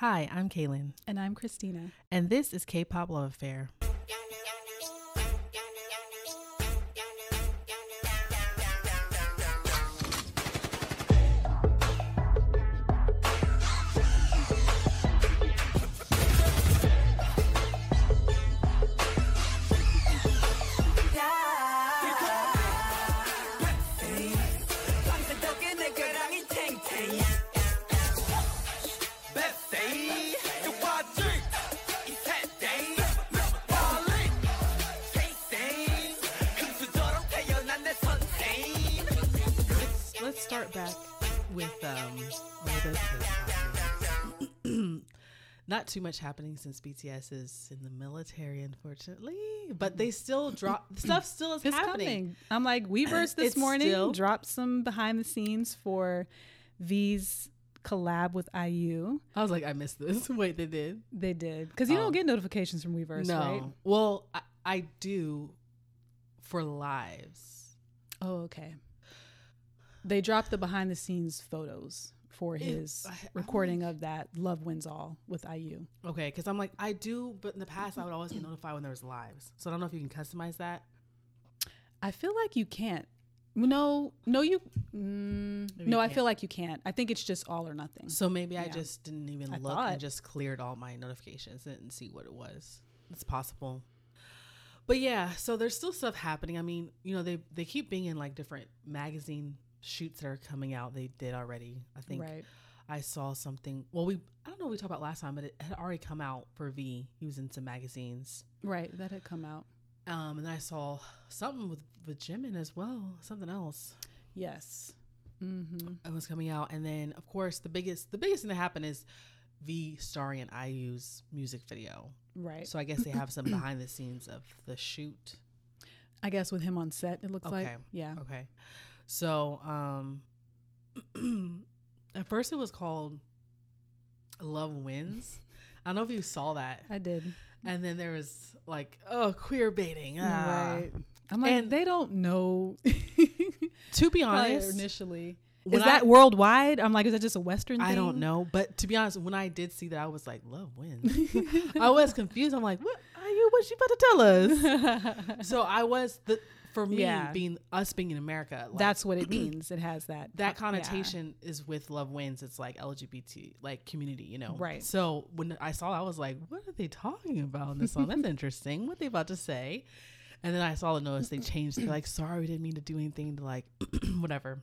Hi, I'm Kaylin, And I'm Christina. and this is K-pop Love Affair. Too much happening since BTS is in the military, unfortunately, but they still drop stuff. Still is It's happening. coming. I'm like, Weverse this It's morning still- dropped some behind the scenes for V's collab with IU. I was like, I missed this. Wait, they did. They did. Because you Oh. don't get notifications from Weverse, no. right? Well, I, I do for lives. Oh, okay. They dropped the behind the scenes photos for It- his I- I recording of that Love Wins All with IU. Okay, because I'm like, I do, but in the past, I would always get notified when there was lives. So I don't know if you can customize that. I feel like you can't. No, no, you. Mm, no, you I feel like you can't. I think it's just all or nothing. So maybe I just didn't even I look thought. and just cleared all my notifications and see what it was. It's possible. But yeah, so there's still stuff happening. I mean, you know, they they keep being in like different magazine shoots that are coming out. They did already. I think Right. I saw something. Well, we I don't know what we talked about last time, but it had already come out for V. He was in some magazines. Right. That had come out. Um, and then I saw something with with Jimin as well. Something else. Yes. Mm-hmm. it was coming out and then of course the biggest the biggest thing that happened is v starring in iu's music video Right. so i guess they have some behind the scenes of the shoot I guess with him on set, it looks like. Yeah. okay so um at first it was called love wins i don't know if you saw that I did. and then there was like oh queer baiting ah. Right. I'm like, And- they don't know. to be honest initially. when is that I- worldwide? I'm like, is that just a Western thing? I don't know, but to be honest, when I did see that, I was like, "Love wins." I was confused. I'm like, "What are you? What you about to tell us?" so I was the for me Yeah. being us being in America. Like, That's what it means. It has that. that yeah. connotation is with love wins. It's like LGBT like community, you know. Right. So when I saw, I was like, "What are they talking about in this song? That's interesting. What they about to say?" And then I saw the notice they changed. They're like, "Sorry, we didn't mean to do anything to like whatever."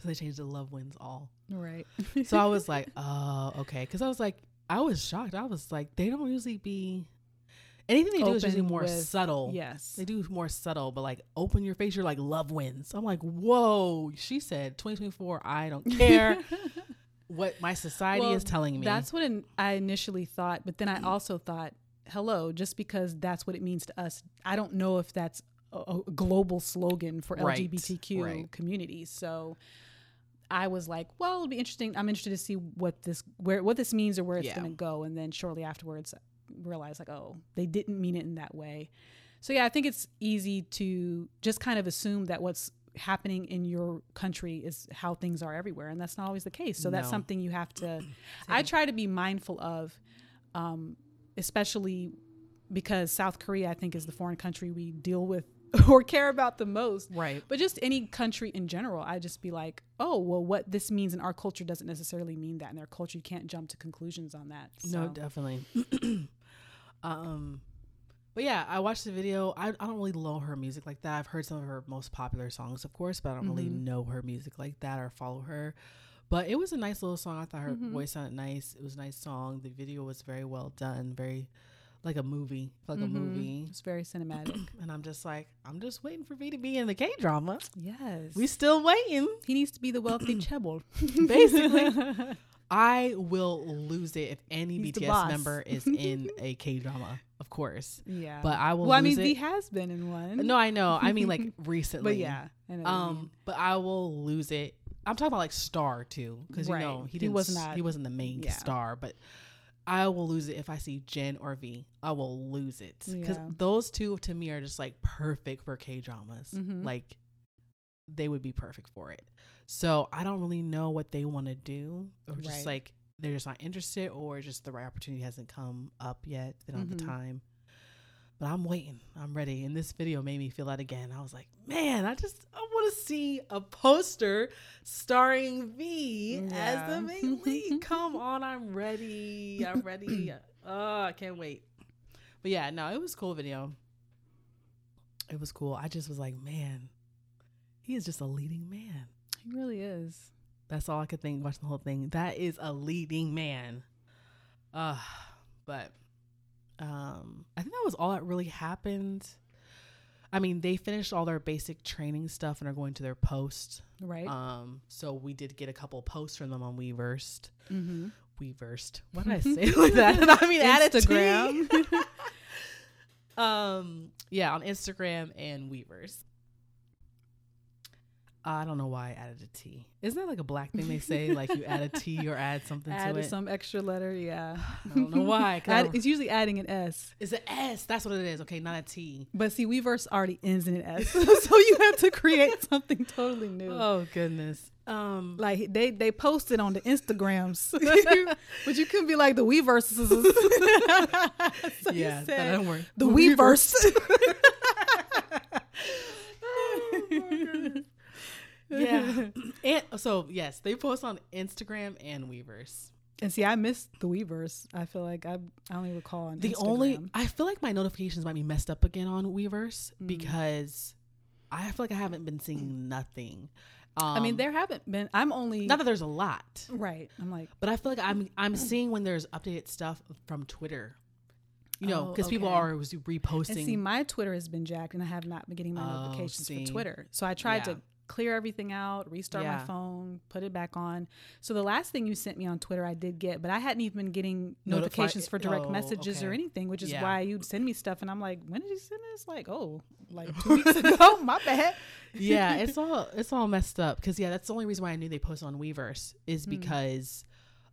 So they changed the "Love Wins All. Right. So I was like, oh, okay. Because I was like, I was shocked. I was like, they don't usually be anything they do is usually more with- subtle. yes. They do more subtle, but like open your face, you're like love wins. I'm like, whoa. She said 2024. I don't care what my society Well, is telling me. That's what I initially thought, but then I also thought, hello, just because that's what it means to us, I don't know if that's a, a global slogan for Right, LGBTQ right. communities. So I was like, well, it'll be interesting. I'm interested to see what this where what this means or where it's Yeah. going to go. And then shortly afterwards, realized like, oh, they didn't mean it in that way. So yeah, I think it's easy to just kind of assume that what's happening in your country is how things are everywhere, and that's not always the case. So that's something you have to. I try to be mindful of, um, especially because South Korea, I think, is the foreign country we deal with or care about the most. right. But just any country in general, I just be like, oh, well, what this means in our culture doesn't necessarily mean that in their culture. You can't jump to conclusions on that. No, definitely. um, but yeah, I watched the video. I, I don't really know her music like that. I've heard some of her most popular songs, of course, but I don't really Mhm. know her music like that or follow her. But it was a nice little song. I thought her Mhm. voice sounded nice. It was a nice song. The video was very well done, very like a movie, like a Mhm. movie. it's very cinematic. And I'm just like, I'm just waiting for V to be in the K drama. yes. We still waiting. he needs to be the wealthy chaebol. Basically. I will lose it if any He's BTS member is in a K drama, of course. yeah. But I will well, I mean, lose he has been in one. no, I know. I mean, like recently. but yeah. I know what you mean. Um, but I will lose it. I'm talking about like star too, because you know he He didn't. was not He wasn't the main yeah. star, but I will lose it if I see Jin or V. I will lose it because Yeah. those two to me are just like perfect for K dramas. Mhm. Like they would be perfect for it. So I don't really know what they want to do, or just Right. like they're just not interested or just the right opportunity hasn't come up yet. They don't have the Mhm. time. But I'm waiting. I'm ready. And this video made me feel that again. I was like, man, I just I want to see a poster starring V as the main lead. Come on, I'm ready. I'm ready. oh, I can't wait. But yeah, no, it was cool video. It was cool. I just was like, man, he is just a leading man. He really is. That's all I could think watching the whole thing. That is a leading man. Uh but um I think that was all that really happened. I mean, they finished all their basic training stuff and are going to their post. Right. Um so we did get a couple posts from them on Weversed. mm-hmm. Weversed. What did I say like that? I mean add a T. Instagram. um yeah, on Instagram and Weverse. I don't know why I added a T. Isn't that like a black thing they say? like you add a T or add something to Added it. some extra letter. Yeah. I don't know why. 'cause I Add, don't- it's usually adding an S. It's an S. That's what it is. Okay, not a T. But see, Weverse already ends in an S, so you have to create something totally new. Oh goodness. Um, Like they they posted on the Instagrams, but you couldn't be like the Weverses. so you yeah, that said don't work. the Weverse. Yeah. and so yes, they post on Instagram and Weverse. And see, I missed the Weverse. I feel like I I only recall on The Instagram. only I feel like my notifications might be messed up again on Weverse Mm. because I feel like I haven't been seeing nothing. Um, I mean, there haven't been. I'm only not that there's a lot, right. I'm like, but I feel like I'm I'm seeing when there's updated stuff from Twitter. You know, Oh, because people are reposting. and see, my Twitter has been jacked, and I have not been getting my Oh, notifications see. for Twitter. So I tried Yeah. to clear everything out, restart Yeah. my phone, put it back on. So the last thing you sent me on Twitter, I did get, but I hadn't even been getting Notifi- notifications for direct oh, messages or anything, which is Yeah. why you'd send me stuff, and I'm like, when did you send this? Like, oh, like two weeks ago. My bad. yeah, it's all it's all messed up because yeah, that's the only reason why I knew they posted on Weverse is Hmm. because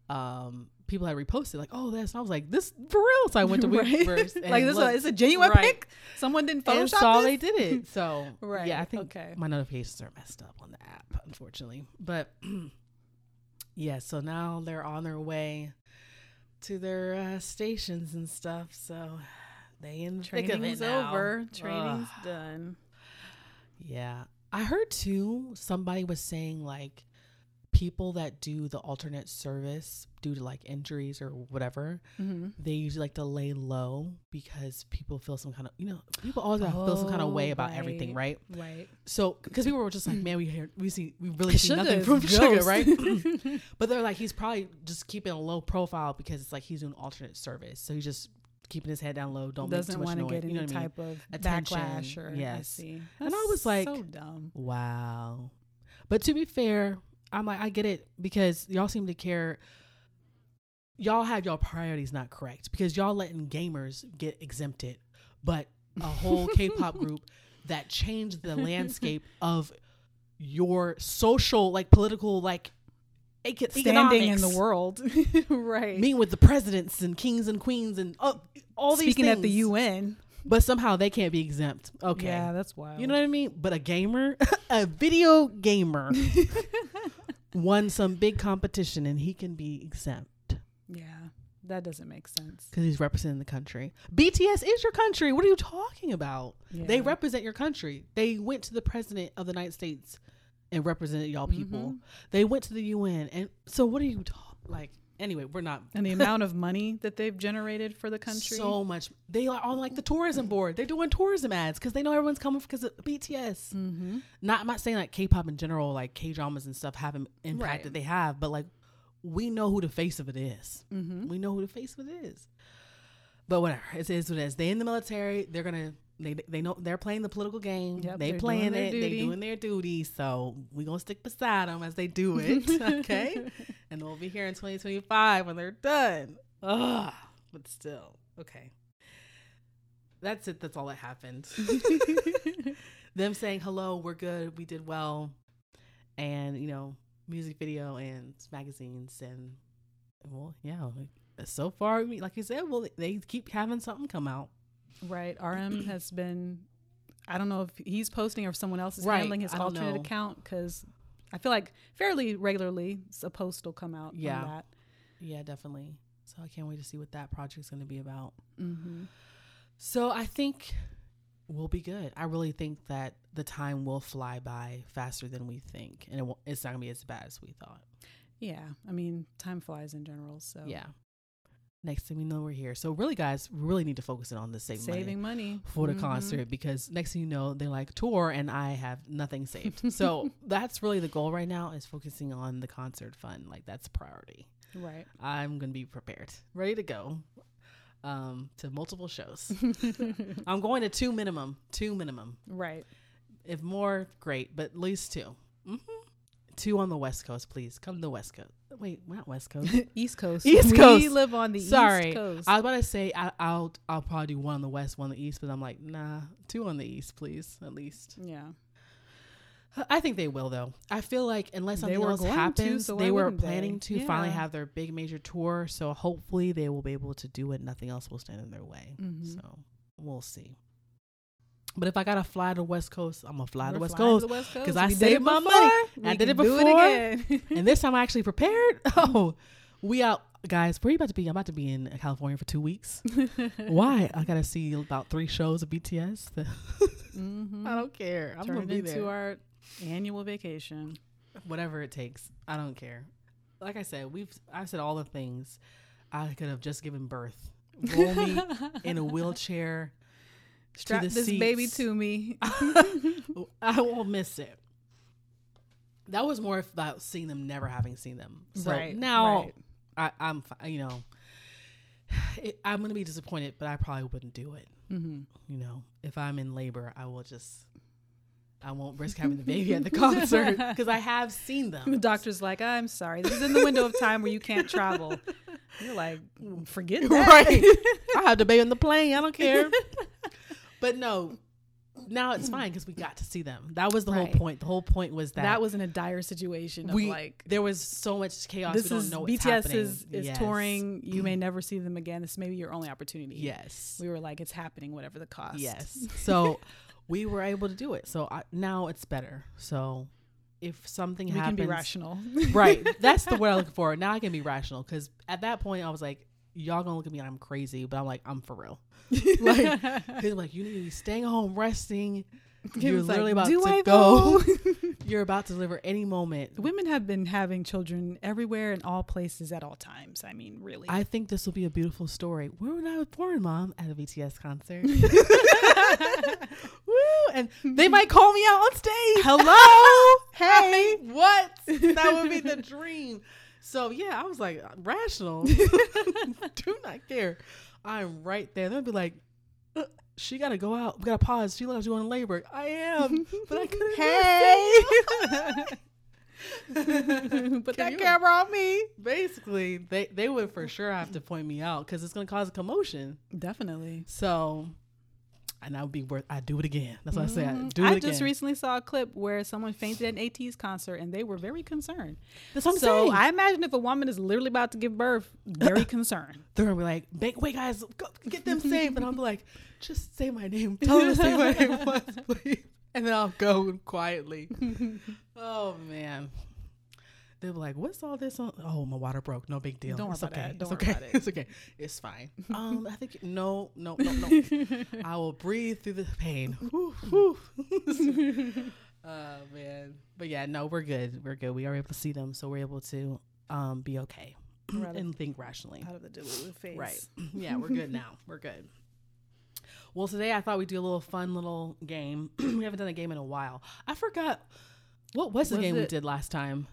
um people had reposted like, oh, that's. And I was like, this for real. So I went to Weverse and like this is a, it's a genuine Right. pic. Someone didn't and Photoshop saw this? they did it. So Right, yeah, I think okay. my notifications are messed up on the app, unfortunately. But yeah, so now they're on their way to their uh, stations and stuff. So they in the Training's over. Training's Ugh. done. Yeah. I heard too, somebody was saying like people that do the alternate service due to like injuries or whatever, Mm-hmm. they usually like to lay low because people feel some kind of, you know, people always gotta feel some kind of Oh, way about everything, right? Right. So, because people were just like, man, we hear, we see, we really see Suga nothing from Suga, right? but they're like, he's probably just keeping a low profile because it's like he's doing alternate service. So he's just keeping his head down low, don't doesn't want to get you know any I mean? type of Attention, backlash or I yes. see. And I was like, so dumb. Wow. But to be fair, I'm like, I get it because y'all seem to care. Y'all have y'all priorities not correct because y'all letting gamers get exempted, but a whole K-pop group that changed the landscape of your social, like political, like Standing in the world, right? Meeting with the presidents and kings and queens and oh, all these Speaking at the UN. but somehow they can't be exempt. Okay, Yeah, that's wild. you know what I mean? But a gamer, a video gamer, won some big competition and he can be exempt yeah, that doesn't make sense. because he's representing the country. BTS is your country. What are you talking about? They represent your country. They went to the president of the United States and represented y'all people. Mhm. They went to the UN. And so what are you talking like? Anyway, we're not. And the amount of money that they've generated for the country. So much. They are on like the tourism board. They're doing tourism ads because they know everyone's coming because of BTS. mm-hmm. not I'm not saying like K-pop in general, like K dramas and stuff haven't impact Right. that they have, but like we know who the face of it is. Mm-hmm. We know who the face of it is. But whatever, it is what it is. They in the military. They're gonna. They they know they're playing the political game. Yep, they they're playing it. They duty. doing their duty. So we gonna stick beside them as they do it. okay, and we'll be here in 2025 when they're done. Ugh, but still, okay. That's it. That's all that happened. them saying hello, we're good, we did well, and you know, music video and magazines and well, yeah. like, So far, like you said, well, they keep having something come out. Right. RM has been. I don't know if he's posting or if someone else is Right, handling his I alternate account because I feel like fairly regularly a post will come out. Yeah. On that. Yeah, definitely. So I can't wait to see what that project's going to be about. Mm-hmm. So I think we'll be good. I really think that the time will fly by faster than we think, and it won't, it's not going to be as bad as we thought. Yeah, I mean, time flies in general. So Yeah. Next thing we know, we're here. So really, guys, we really need to focus in on the saving, money saving money, for the Mhm. concert because next thing you know, they're like tour, and I have nothing saved. so that's really the goal right now is focusing on the concert fund. Like that's priority. Right. I'm gonna be prepared, ready to go, um, to multiple shows. I'm going to two minimum, two minimum. right. If more, great, but at least 2 hmm Two on the West Coast, please. Come to the West Coast. Wait, we're not West Coast. East Coast. East Coast. We live on the Sorry, East Coast. I was about to say I, I'll I'll probably do one on the West, one on the East, but I'm like, nah, two on the East, please, at least. yeah. I think they will though. I feel like unless something else going to, happens, so they were wouldn't they? planning to finally have their big major tour. So hopefully they will be able to do it. Nothing else will stand in their way. Mhm. So we'll see. But if I gotta fly to West Coast, I'm gonna fly to We're West Coast. to the West Coast. 'cause I saved my money. I did it do before. again. and this time I actually prepared. Oh, we out, guys. Where are you about to be? I'm about to be in California for two weeks. Why? I gotta see about three shows of BTS. Mhm. I don't care. I'm Turn gonna be into there. our annual vacation. Whatever it takes. I don't care. Like I said, we've. I said all the things. I could have just given birth. Roll me in a wheelchair. Strap this baby to me. I won't miss it. That was more about seeing them, never having seen them. So Right, now right. I, I'm, you know, it, I'm gonna be disappointed, but I probably wouldn't do it. hmm You know, if I'm in labor, I will just, I won't risk having the baby at the concert because I have seen them. The doctor's like, I'm sorry. This is in the window of time where you can't travel. You're like, forget that. right? I have the baby on the plane. I don't care. But no, now it's fine because we got to see them. That was the whole point. The whole point was that, That was in a dire situation of we like, there was so much chaos. this we don't is know what's BTS happening. is, is Yes. touring. You may never see them again. This may be your only opportunity. Yes. We were like, it's happening, whatever the cost. Yes. So we were able to do it. So I, now it's better. So if something We happens, can be rational. right? That's the word I'm looking for. Now I can be rational because at that point I was like, y'all gonna look at me like I'm crazy, but I'm like, I'm for real. like he's like, you need to be staying home, resting. You're was like, literally about "Do to I go. You're about to deliver any moment. Women have been having children everywhere in all places at all times. I mean, really. I think this will be a beautiful story. Where when I was born, mom, at a BTS concert. Woo! And they might call me out on stage. Hello? Hey, what? That would be the dream. So yeah, I was like rational. Do not care. I'm right there. They'll be like, uh, she got to go out. We got to pause. She loves you on labor. I am, but I couldn't. Hey. Can that camera on me. Basically, they they would for sure have to point me out because it's gonna cause a commotion. Definitely. So, and I would be worth. I do it again. That's what I say. I Mhm. do it I again. just recently saw a clip where someone fainted at an ATEEZ concert and they were very concerned. That's what I'm so saying. I imagine if a woman is literally about to give birth, very concerned. they're gonna be like, "Ba- "Wait, guys, go, get them safe," and I'm like, "Just say my name. Tell them to say my name once, please." And then I'll go quietly. oh man. They'll be like, "What's all this on?" Oh, my water broke. No big deal. Don't worry it's about okay. that. Don't it's worry okay. about it. It's okay. It's fine. Um, I think no, no, no, no. I will breathe through the pain. Oh man. But yeah, no, we're good. We're good. We are able to see them, so we're able to um be okay We're and think rationally. Out of the Delulu phase. Right. Yeah, we're good now. We're good. Well, today I thought we'd do a little fun little game. we haven't done a game in a while. I forgot what was the Was game we did last time.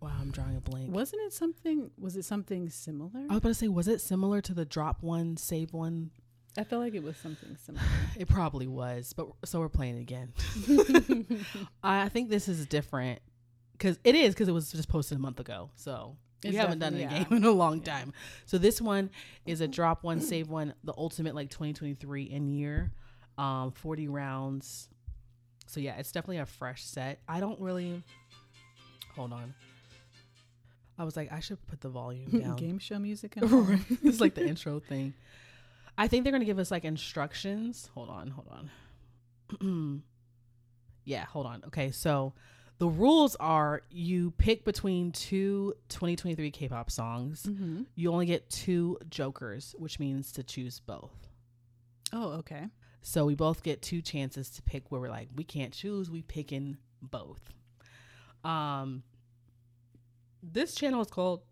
Wow, I'm drawing a blank. Wasn't it something? Was it something similar? I was about to say, was it similar to the drop one, save one? I felt like it was something similar. It probably was, but so we're playing it again. I think this is different because it is because it was just posted a month ago. So we It's haven't done a definitely- game in a long Yeah. time. So this one is a drop one, save one, the ultimate like 2023 in year, um, 40 rounds. So yeah, it's definitely a fresh set. I don't really. Hold on. I was like, I should put the volume down. Game show music and all. Right. this is like the intro thing. I think they're gonna give us like instructions. Hold on, hold on. yeah, hold on. Okay, so The rules are you pick between two 2023 K-pop songs. Mm-hmm. You only get two jokers, which means to choose both. Oh, okay. So we both get two chances to pick where we're like, we can't choose, we picking both. Um this channel is called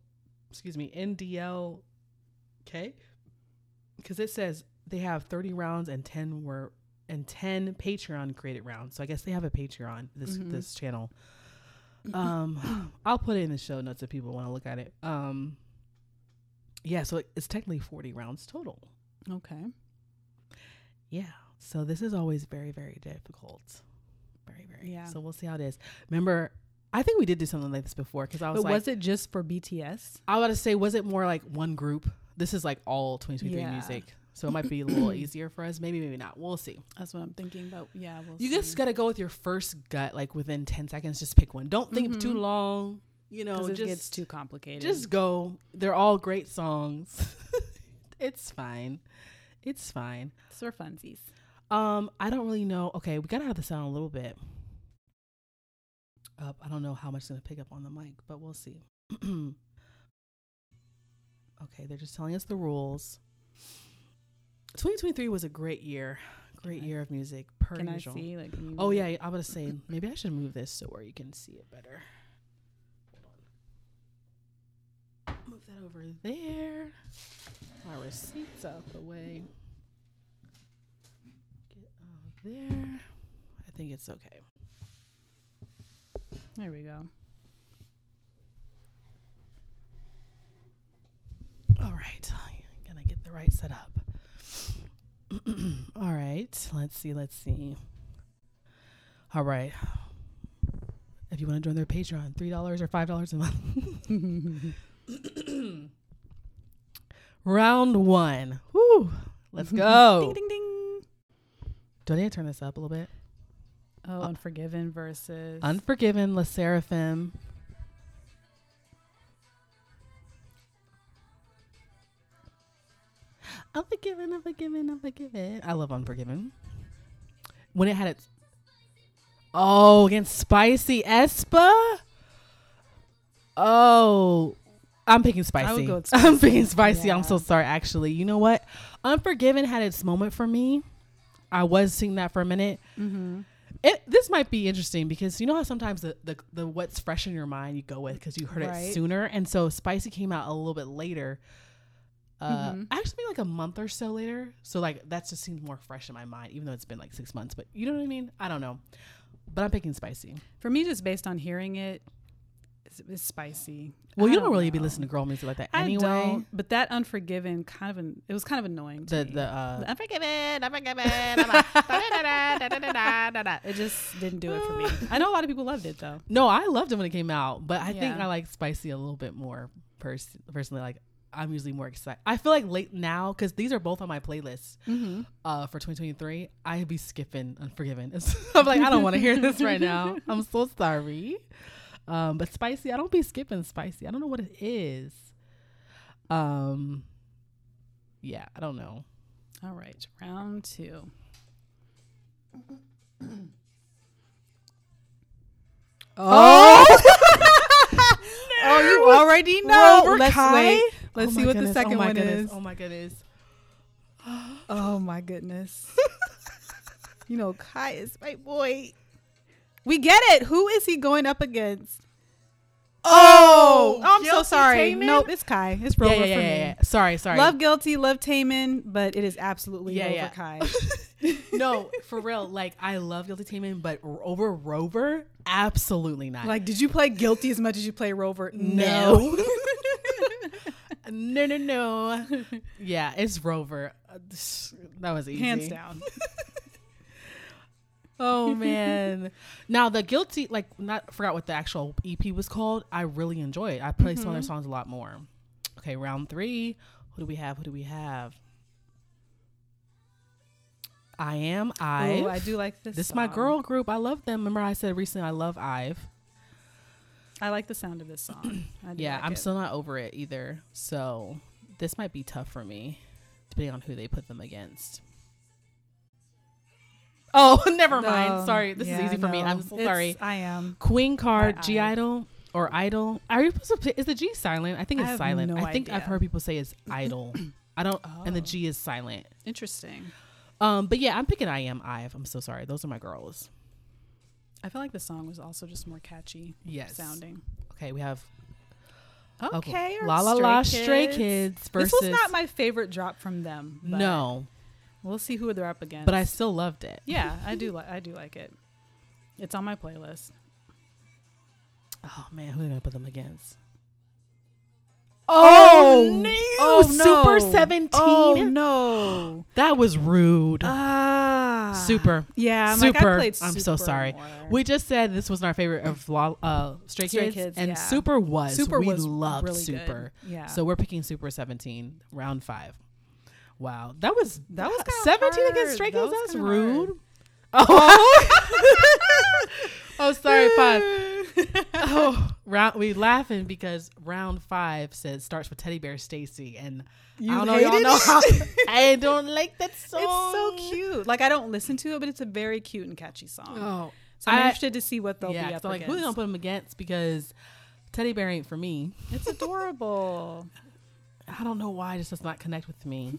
excuse me, NDLK because it says they have 30 rounds and 10 were and 10 Patreon created rounds. So I guess they have a Patreon this Mhm. this channel. Um I'll put it in the show notes if people want to look at it. Um yeah, so it's technically 40 rounds total. Okay. Yeah. So this is always very, very difficult. Very, very. Yeah. So we'll see how it is. Remember, I think we did do something like this before because I was But like, was it just for BTS? I was about to say, was it more like one group? This is like all 2023 Yeah. music. So it might be a little easier for us. Maybe, maybe not. We'll see. That's what I'm thinking. But yeah, we'll You see. just got to go with your first gut, like within 10 seconds. Just pick one. Don't think too Mhm. long. You know, it just, gets too complicated. just go. They're all great songs. it's fine. It's fine. it's for funsies. Um, I don't really know. Okay, we gotta have the sound a little bit up. I don't know how much it's gonna pick up on the mic, but we'll see. okay, they're just telling us the rules. 2023 was a great year. Great Can I- year of music. Per Can I usual. see? Like, Oh yeah, I'm gonna say maybe I should move this so where you can see it better. Move that over there. My receipts out the way. Get out there. I think it's okay. There we go. All right, gonna get the right setup. All right, let's see, let's see. All right, if you want to join their Patreon, three dollars or five dollars a month. Round one. Woo! Let's go. ding ding ding. Do I need to turn this up a little bit? Oh, Uh, Unforgiven versus Unforgiven, Le Sserafim. Unforgiven, Unforgiven, Unforgiven. I love Unforgiven. When it had its. Oh, against Spicy aespa? Oh. I'm picking spicy. with I'm picking spicy. I'm so sorry, actually. You know what? Unforgiven had its moment for me. I was seeing that for a minute Mm-hmm. It, this might be interesting because you know how sometimes the, the, the what's fresh in your mind you go with because you heard it sooner? And so spicy came out a little bit later uh Mhm. actually like a month or so later. So like that just seems more fresh in my mind even though it's been like six months but you know what i mean? I don't know. But i'm picking spicy. For me, just based on hearing it, it's, it's spicy. well I you don't really be listening to girl music like that I anyway don't, but that Unforgiven kind of an, it was kind of annoying. To the me. the uh The Unforgiven, Unforgiven. it just didn't do it for me. I know a lot of people loved it though. no i loved it when it came out but i think i like spicy a little bit more pers- personally like i'm usually more excited i feel like late now because these are both on my playlist Mm-hmm. uh, for 2023, I'd be skipping Unforgiven. I'm like, I don't want to hear this right now. I'm so sorry. Um, but spicy, I don't be skipping spicy. I don't know what it is. Um, yeah, I don't know. All right, round two. Oh, Oh, you already know. Let's Kai? wait. Let's Oh see what goodness, the second oh one goodness, is. Oh my goodness. Oh my goodness. you know, Kai is my boy. We get it. Who is he going up against? Oh, I'm so sorry. Taemin? Nope, it's Kai. It's Rover yeah, yeah, for me. yeah, yeah. Sorry, sorry. Love Guilty, love Taemin, but it is absolutely Yeah, yeah. Kai. no, for real. Like, I love Guilty Taemin, but over Rover, absolutely not. like, did you play Guilty as much as you play Rover? No. no, no, no. Yeah, it's Rover. Uh, That was easy. Hands down. Oh man. now the guilty, like, not forgot what the actual EP was called. I really enjoy it. I play some of their mm-hmm. songs a lot more. Okay, round three. Who do we have? Who do we have? I am I. Oh, I do like this. This is my girl group. I love them. Remember, I said recently I love Ive. I like the sound of this song. I do Yeah, like I'm it. still not over it either. So this might be tough for me, depending on who they put them against. Oh, never mind. Sorry, this yeah, is easy for me. I'm so sorry. I am. Queen card, G idol or idol. Are you supposed to? Is the G silent? I think it's have silent. no I think I've heard people say it's idol. I don't, and the Oh. G is silent. Interesting. Um, but yeah, I'm picking I am Ive. I'm so sorry. Those are my girls. I feel like the song was also just more catchy Yes. sounding. Okay, we have Okay, our La La La Stray Kids versus. This was not my favorite drop from them. but no, we'll see who they're up against. but I still loved it. yeah, I do like I do like it. It's on my playlist. Oh man, who are they gonna put them against? Oh, no! Oh, Super no. Seventeen. Oh no! That was rude. Ah, Super. Yeah, I'm Super. Like, I played I'm so sorry. more. We just said this wasn't our favorite of uh, Stray, Stray Kids, Kids, and yeah. Super was. Super we was loved really Super. Good. Yeah. So we're picking Super 17, round five. Wow, that was That was kinda 17 against hard. Kids. was That's rude. Oh, oh. oh, sorry, five. Oh, round. We laughing because round five says starts with Teddy Bear STAYC, and You I don't know. Y'all know how I don't like that song. It's so cute. Like I don't listen to it, but it's a very cute and catchy song. Oh, so I'm I- interested to see what they'll yeah. be up So like, against. who they gonna put them against? Because Teddy Bear ain't for me. It's adorable. I don't know why this does not connect with me.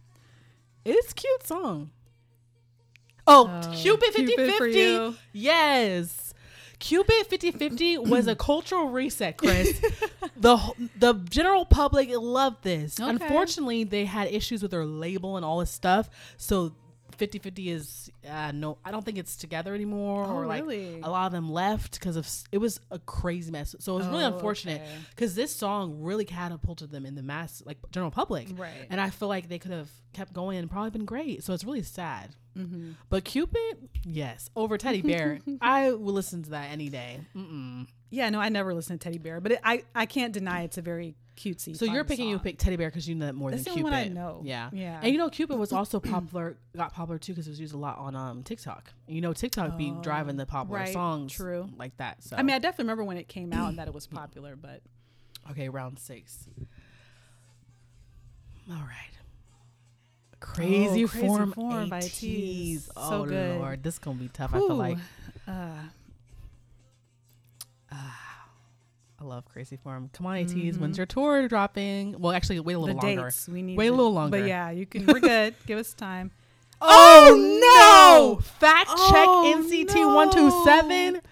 it's a cute song. Oh, Oh, Cupid 50 Cupid for 50. you. Yes. Cupid 50 50 was a cultural reset, Chris. the the general public loved this. Okay. Unfortunately, they had issues with their label and all this stuff. So 50 50 is uh, no, I don't think it's together anymore. Oh, or like really? a lot of them left because of it was a crazy mess. So it was really Oh, unfortunate okay. because this song really catapulted them in the mass, like general public. Right. And I feel like they could have kept going and probably been great. So it's really sad. Mm-hmm. But Cupid, yes, over Teddy Bear, I will listen to that any day. Mm-mm. Yeah, no, I never listened to Teddy Bear, but it, I I can't deny it's a very cutesy. So you're picking you song. pick Teddy Bear because you know that more That's than the Cupid. one I know. Yeah, Yeah. And you know Cupid was also popular, got popular too because it was used a lot on um TikTok. You know TikTok be Oh, driving the popular right, songs, true. like that. So I mean, I definitely remember when it came out and that it was popular, but Okay, round six. All right. Crazy, Oh, Crazy form, Form by. ATEEZ. Oh So good. lord, this is gonna be tough. I feel like uh, I love Crazy Form. Come on, ATEEZ. When's your tour dropping? Well, actually, wait a Mm-hmm. the little longer. dates we need. Wait a little longer. but yeah, you can. We're good. Give us time. Oh, no! Fact check Oh, NCT one two seven.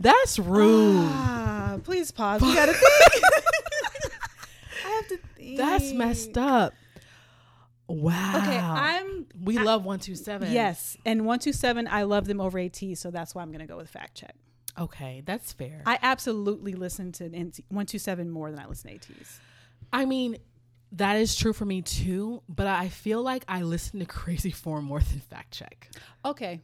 That's rude. Ah, please pause. We gotta think. I have to think. That's messed up. Wow. Okay, I'm. We I- love one two seven. Yes, and one two seven. I love them over AT, so that's why I'm gonna go with fact check. Okay, that's fair. I absolutely listen to one two seven more than I listen to ATEEZ. I mean, that is true for me too, but I feel like I listen to Crazy Form more than Fact Check. Okay,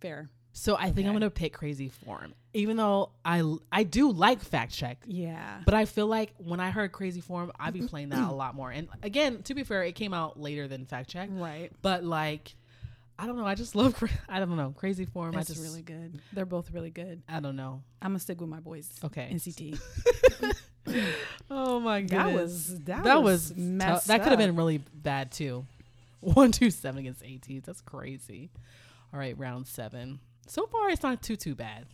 fair. So I think I'm gonna pick Crazy Form, even though I I do like Fact Check. Yeah. But I feel like when I heard Crazy Form, I'd be playing that a lot more. And again, to be fair, it came out later than Fact Check. right. But like, I don't know. I just love. I don't know. Crazy Form. That's I just really good. They're both really good. I don't know. I'm gonna stick with my boys. Okay. NCT. Oh my god. That was that, that was, messed that could have been really bad too. One two seven against AT. That's crazy. All right, round seven. So far, it's not too too bad.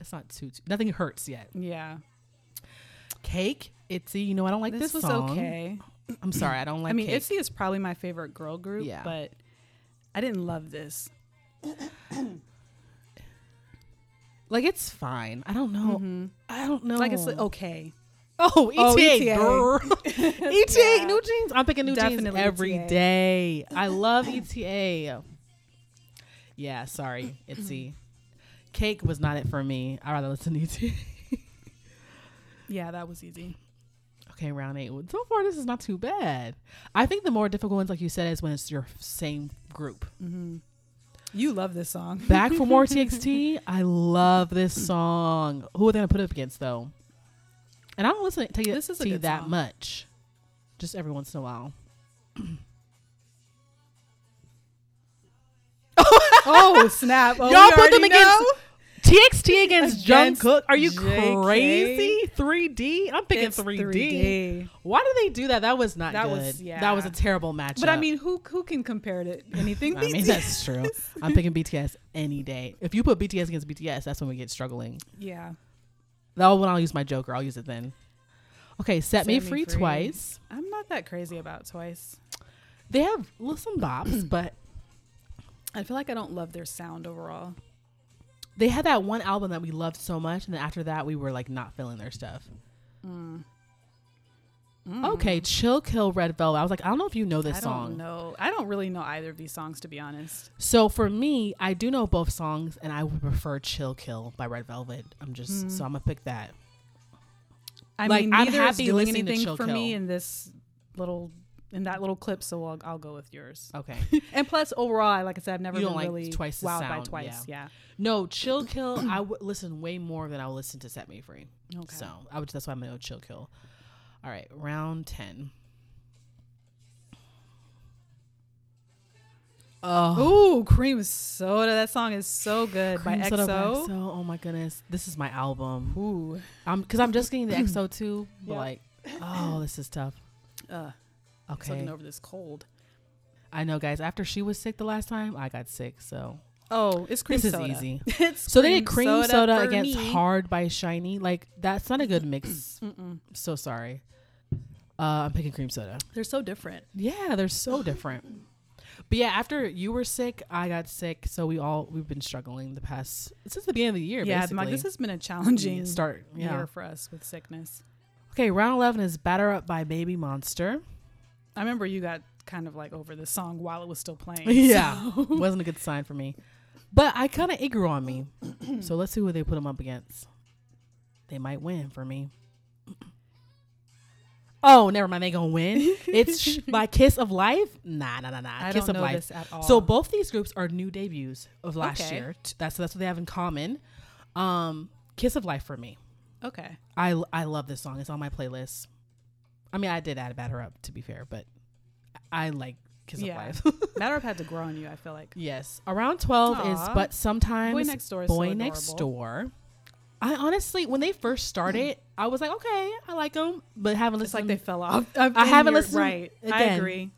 It's not too, too nothing hurts yet. Yeah. Cake, Itzy. You know I don't like this this, was song. okay. I'm sorry, I don't like. I mean, Cake. ITZY is probably my favorite girl group. Yeah. But I didn't love this. like it's fine. I don't know. Mm-hmm. I don't know. Like it's like, okay. Oh, ETA, Oh, ETA. girl. ETA, Yeah. new jeans. I'm picking new jeans Definitely every ETA. day. I love ETA. Yeah, sorry, Itzy. Cake was not it for me. I'd rather listen to ETA. Yeah, that was easy. okay, round eight. So far, this is not too bad. I think the more difficult ones, like you said, is when it's your same group. Mm-hmm. You love this song. Back for more TXT. I love this song. Who are they gonna put up against though? And I don't listen to This is a TXT good that song. much. Just every once in a while. oh snap! Oh, Y'all put them against know? TXT against, Against Jungkook. Are you JK? crazy? 3D. I'm picking It's 3D. 3D. Why did they do that? That was not That good. was- yeah. That was a terrible match. But I mean, who who can compare to anything? I mean that's true. I'm picking BTS any day. If you put BTS against BTS, that's when we get struggling. yeah. That when I'll use my Joker. I'll use it then. Okay, set, me, Set Me free, Free. twice. I'm not that crazy about Twice. They have some bops, but I feel like I don't love their sound overall. they had that one album that we loved so much, and then after that, we were like not feeling their stuff. Mm. Okay, Chill Kill Red Velvet. I was like, I don't know if you know this I song. don't. I don't really know either of these songs to be honest. So for me, I do know both songs, and I would prefer Chill Kill by Red Velvet. I'm just so I'm gonna pick that. I Like, mean, I'm neither is doing listening to anything for me in this little in that little clip, so I'll, I'll go with yours. Okay. And plus, overall, like I said, I've never You been like really twice wowed by Twice. Yeah. no, Chill Kill. I would listen way more than I would listen to Set Me Free. Okay. So I would. That's why I'm gonna go Chill Kill. All right, round ten. Oh, Ooh, cream soda. That song is so good by Cream by EXO. EXO. Oh my goodness, this is my album. Ooh. I'm because I'm just getting the EXO too. But Yeah. like, oh, this is tough. Uh, Okay, Looking over this cold. I know, guys. After she was sick the last time, I got sick. So Oh, it's cream soda. this is easy. it's So they did cream soda, for against me. hard by SHINee. Like that's not a good mix. So sorry. Uh, I'm picking cream soda. They're so different. Yeah, they're so different. But yeah, after you were sick, I got sick. So we all we've been struggling the past since the beginning of the year. yeah, basically. Mike, this has been a challenging start. Yeah. year for us with sickness. Okay, round eleven is "Batter Up" by Baby Monster. I remember you got kind of like over this song while it was still playing. Yeah, so- wasn't a good sign for me. But I kind of it grew on me. so let's see who they put them up against. They might win for me. Oh, never mind. They gonna win. It's sh- by Kiss of Life. Nah, nah, nah, nah. I Kiss don't of know Life. this at all. So both these groups are new debuts of last Okay. year. That's that's what they have in common. Um, Kiss of Life for me. okay. I I love this song. It's on my playlist. I mean, I did add a Batter Up to be fair, but I like Kiss Yeah. of Life. Matter of had to grow on you. I feel like yes, around twelve is but sometimes Boy Next Door is Boy so Next. Door. I honestly, when they first started, I was like, okay, I like them, but haven't it's like listened. they fell off. I haven't listened Right. I agree.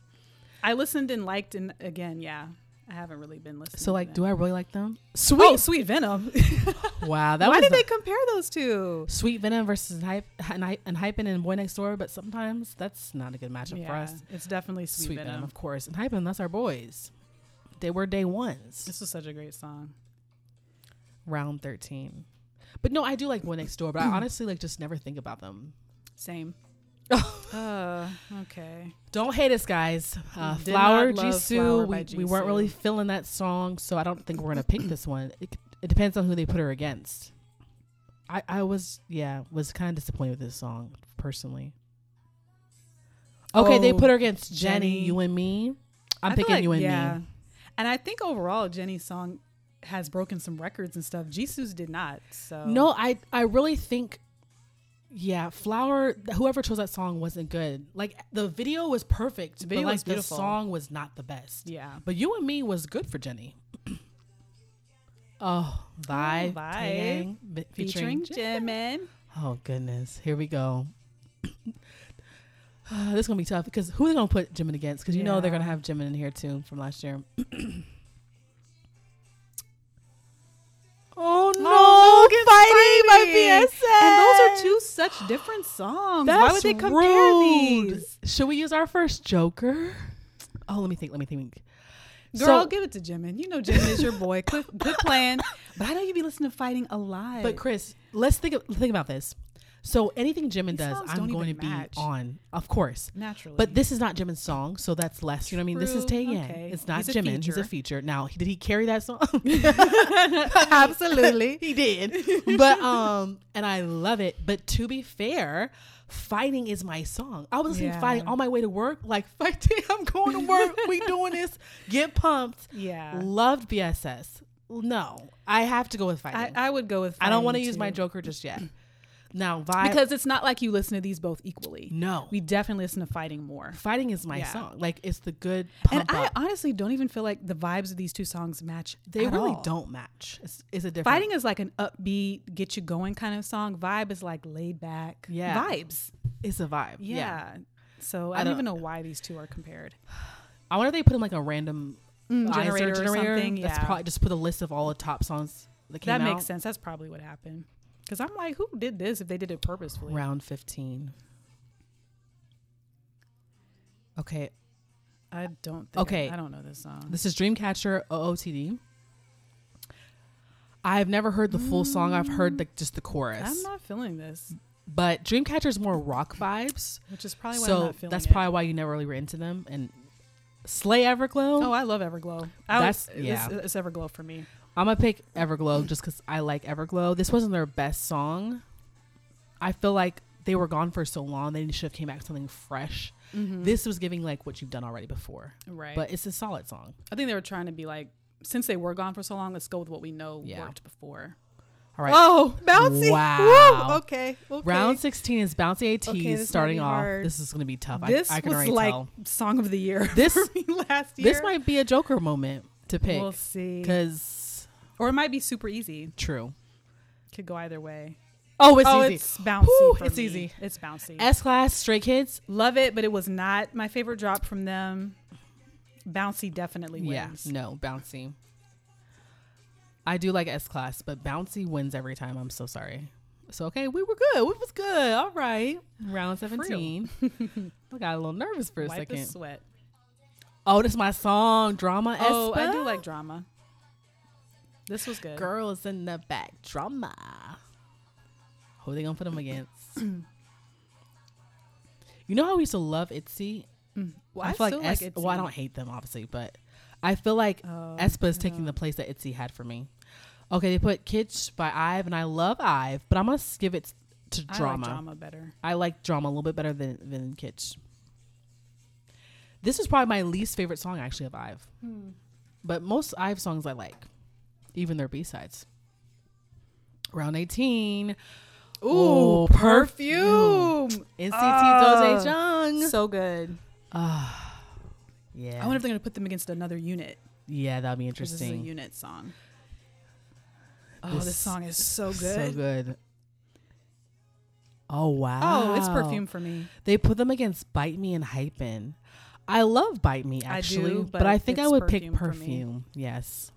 I listened and liked and again, yeah. I haven't really been listening. so like, do I really like them? Sweet, oh, Sweet Venom. Wow, that Why was did a- they compare those two? Sweet Venom versus Hype and Hype and Hypen and Boy Next Door, but sometimes that's not a good matchup for us. it's definitely Sweet, Sweet, Venom. Venom. of course, and Hypen, that's our boys. They were day ones. This was such a great song. round 13. But no, I do like Boy Next Door, but I honestly like just never think about them. Same. uh, okay. Don't hate us, guys. Uh, Flower, Jisoo, we, by we weren't really Jisoo. feeling that song, so I don't think we're gonna pick this one. It, it depends on who they put her against. I, I was yeah was kind of disappointed with this song personally. Okay, they Oh, put her against Jennie, Jennie. you and me. I'm I picking like- you and yeah. me. And I think overall, Jennie's song has broken some records and stuff. Jisoo's did not. So No, I I really think yeah, Flower whoever chose that song wasn't good. Like the video was perfect, The video but like the song was not the best. Yeah. But you and me was good for Jennie. oh. oh Taeyang, bi- Featuring Jen- Jimin. Oh goodness, here we go. this is gonna be tough because who are they gonna put Jimin against? Because you know they're gonna have Jimin in here too from last year. Oh, oh no, Oh, fighting, it's by BSS. And those are two such different songs. Why would they compare rude. these? Should we use our first Joker? Oh, let me think. Let me think. Girl, So- give it to Jimin. You know Jimin is your boy. Good, good plan. But I know you be listening to Fighting Alive. But Chris, let's think of, think about this. So anything Jimin These does, I'm going to even be match. on, of course. naturally. But this is not Jimin's song, so that's less. You know what I mean? This is. Taeyang. Okay. It's not He's a Jimin. He's a feature. Now, did he carry that song? Absolutely. he did. But um, and I love it. But to be fair, fighting is my song. I was listening Yeah. fighting on my way to work. Like fighting, I'm going to work. we doing this. Get pumped. yeah. Loved BSS. No, I have to go with fighting. I would go with Fighting. I don't want to use my. Joker just yet. Now, vibe because it's not like you listen to these both equally. no, We definitely listen to Fighting more. fighting is my Yeah. song. Like it's the good And I up. honestly don't even feel like the vibes of these two songs match. They really all. don't match. It's, it's a different. Fighting is like an upbeat, get you going kind of song. Vibe is like laid back. Yeah. Vibes. is a vibe. Yeah. Yeah. So I I don't don't- even know why these two are compared. I wonder if they put in like a random Mm, ISO generator or generator. something. That's yeah. probably just put a list of all the top songs that came that out. makes sense. That's probably what happened. Because I'm like, who did this if they did it purposefully? Round fifteen. Okay, I don't think Okay. I, I don't know this song. this is Dreamcatcher OOTD. I've never heard the full song. I've heard like just the chorus. I'm not feeling this, but Dreamcatcher is more rock vibes. which is probably why I'm so not feeling that's it. probably why you never really were into them. And Slay Everglow. Oh, I love Everglow. I That's- was, yeah. It's, it's Everglow for me. I'm gonna pick Everglow just because I like Everglow. This wasn't their best song. I feel like they were gone for so long. They should have came back with something fresh. Mm-hmm. This was giving like what you've done already before, Right. but it's a solid song. I think they were trying to be like, since they were gone for so long, let's go with what we know Yeah. worked before. All right, Oh, bouncy. Wow. Woo, okay. okay. round 16 is Bouncy ATEEZ Okay, starting off. hard. This is gonna be tough. This I, I can was already like tell. song of the year. This- for me last year. This might be a Joker moment to pick We'll see. because Or it might be super easy. true. Could go either way. Oh, it's oh, easy. it's bouncy. Whew, it's me. easy. It's bouncy. S Class, Stray Kids. Love it, but it was not my favorite drop from them. Bouncy definitely wins. Yeah, no, Bouncy. I do like S Class, but Bouncy wins every time. I'm so sorry. So okay, we were good. We was good. All right. Round 17. I got a little nervous for a Wipe the second. sweat. Oh, this is my song, Drama Oh, I do like drama. This was good. Girls in the back, Drama. Who they gonna put them against? you know how we used to love Itzy? Well, I feel still like, Es- well, I don't hate them obviously, but I feel like Oh, aespa is I taking the place that Itzy had for me. Okay, they put Kitsch by Ive, and I love Ive, but I'm gonna give it to I drama. like drama better. I like drama a little bit better than than Kitsch. This is probably my least favorite song actually of Ive, Hmm. but most Ive songs I like, even their B sides. Round 18. Ooh, Oh, perfume. NCT Oh, DoJaeJung. So good. Ah, yeah. I wonder if they're gonna put them against another unit. yeah, that'd be 'cause This is a interesting. unit song. Oh, this, This song is so good. So good. Oh wow. Oh, it's perfume for me. They put them against Bite Me ENHYPEN. I love Bite Me I actually, do, but, but I think I would pick Perfume me. perfume. Yes.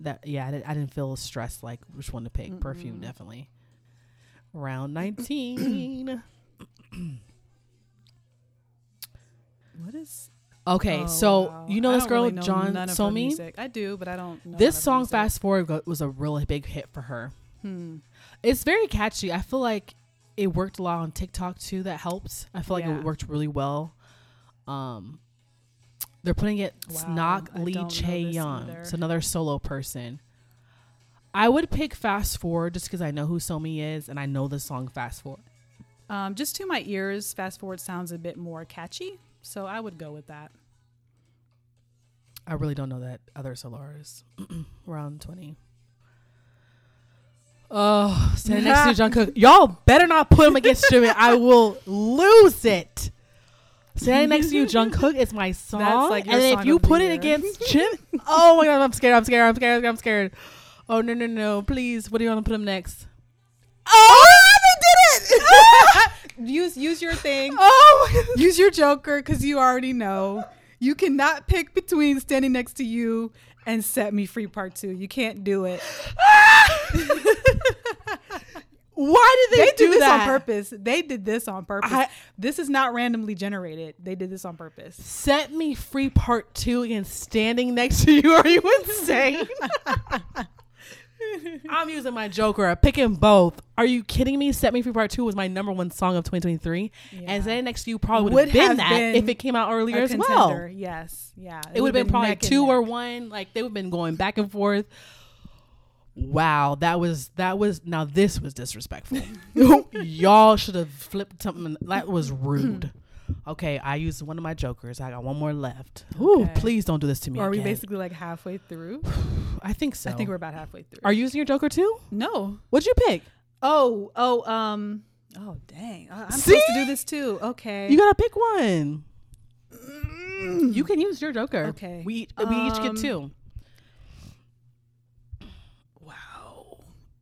That yeah, I, did, I didn't feel stressed like which one to pick. Perfume Mm-mm. definitely. Round nineteen. What is? okay, oh, so wow. you know this girl really know John none of her Somi. I do, but I don't. know This song, music. Fast Forward, go- was a really big hit for her. Hmm. It's very catchy. I feel like it worked a lot on TikTok too. That helped. I feel like Yeah. it worked really well. Um, they're putting it Wow, Snock Lee Chaeyeon. It's another solo person. I would pick Fast Forward just because I know who Somi is and I know the song Fast Forward. Um, just to my ears, Fast Forward sounds a bit more catchy, so I would go with that. I really don't know that other solo artist. Round twenty. Oh, standing next to Jungkook. Y'all better not put him against Jimin. I will lose it. Standing next to you, Jungkook is my song. like your and song if you put it year. against Jim, oh my god, I'm scared. I'm scared. I'm scared. I'm scared. Oh no no no! Please, what do you want to put him next? Oh, oh! they did it! use use your thing. oh, use your Joker because you already know you cannot pick between standing next to you and Set Me Free Part Two. You can't do it. Why did they, They, do did this that on purpose. They did this on purpose. I- this is not randomly generated. They did this on purpose. Set Me Free Part 2 and Standing Next to You. Are you insane? I'm using my Joker. I'm picking both. Are you kidding me? Set Me Free Part 2 was my number one song of 2023. Yeah. And Standing Next to You probably would have been that been if it came out earlier as well. Yes. Yeah. It would have been, probably neck two or one. Like they would have been going back and forth. Wow, that was that was now this was disrespectful. Y'all should have flipped something. That was rude. Okay, I used one of my jokers. I got one more left. Ooh, Okay. please don't do this to me. Or are we basically like halfway through? I think so. I think we're about halfway through. Are you using your joker too? no. What'd you pick? Oh, oh, um. Oh, dang. I- I'm See? supposed to do this too. Okay. You gotta pick one. You can use your joker. Okay. We each- we each get Um, two.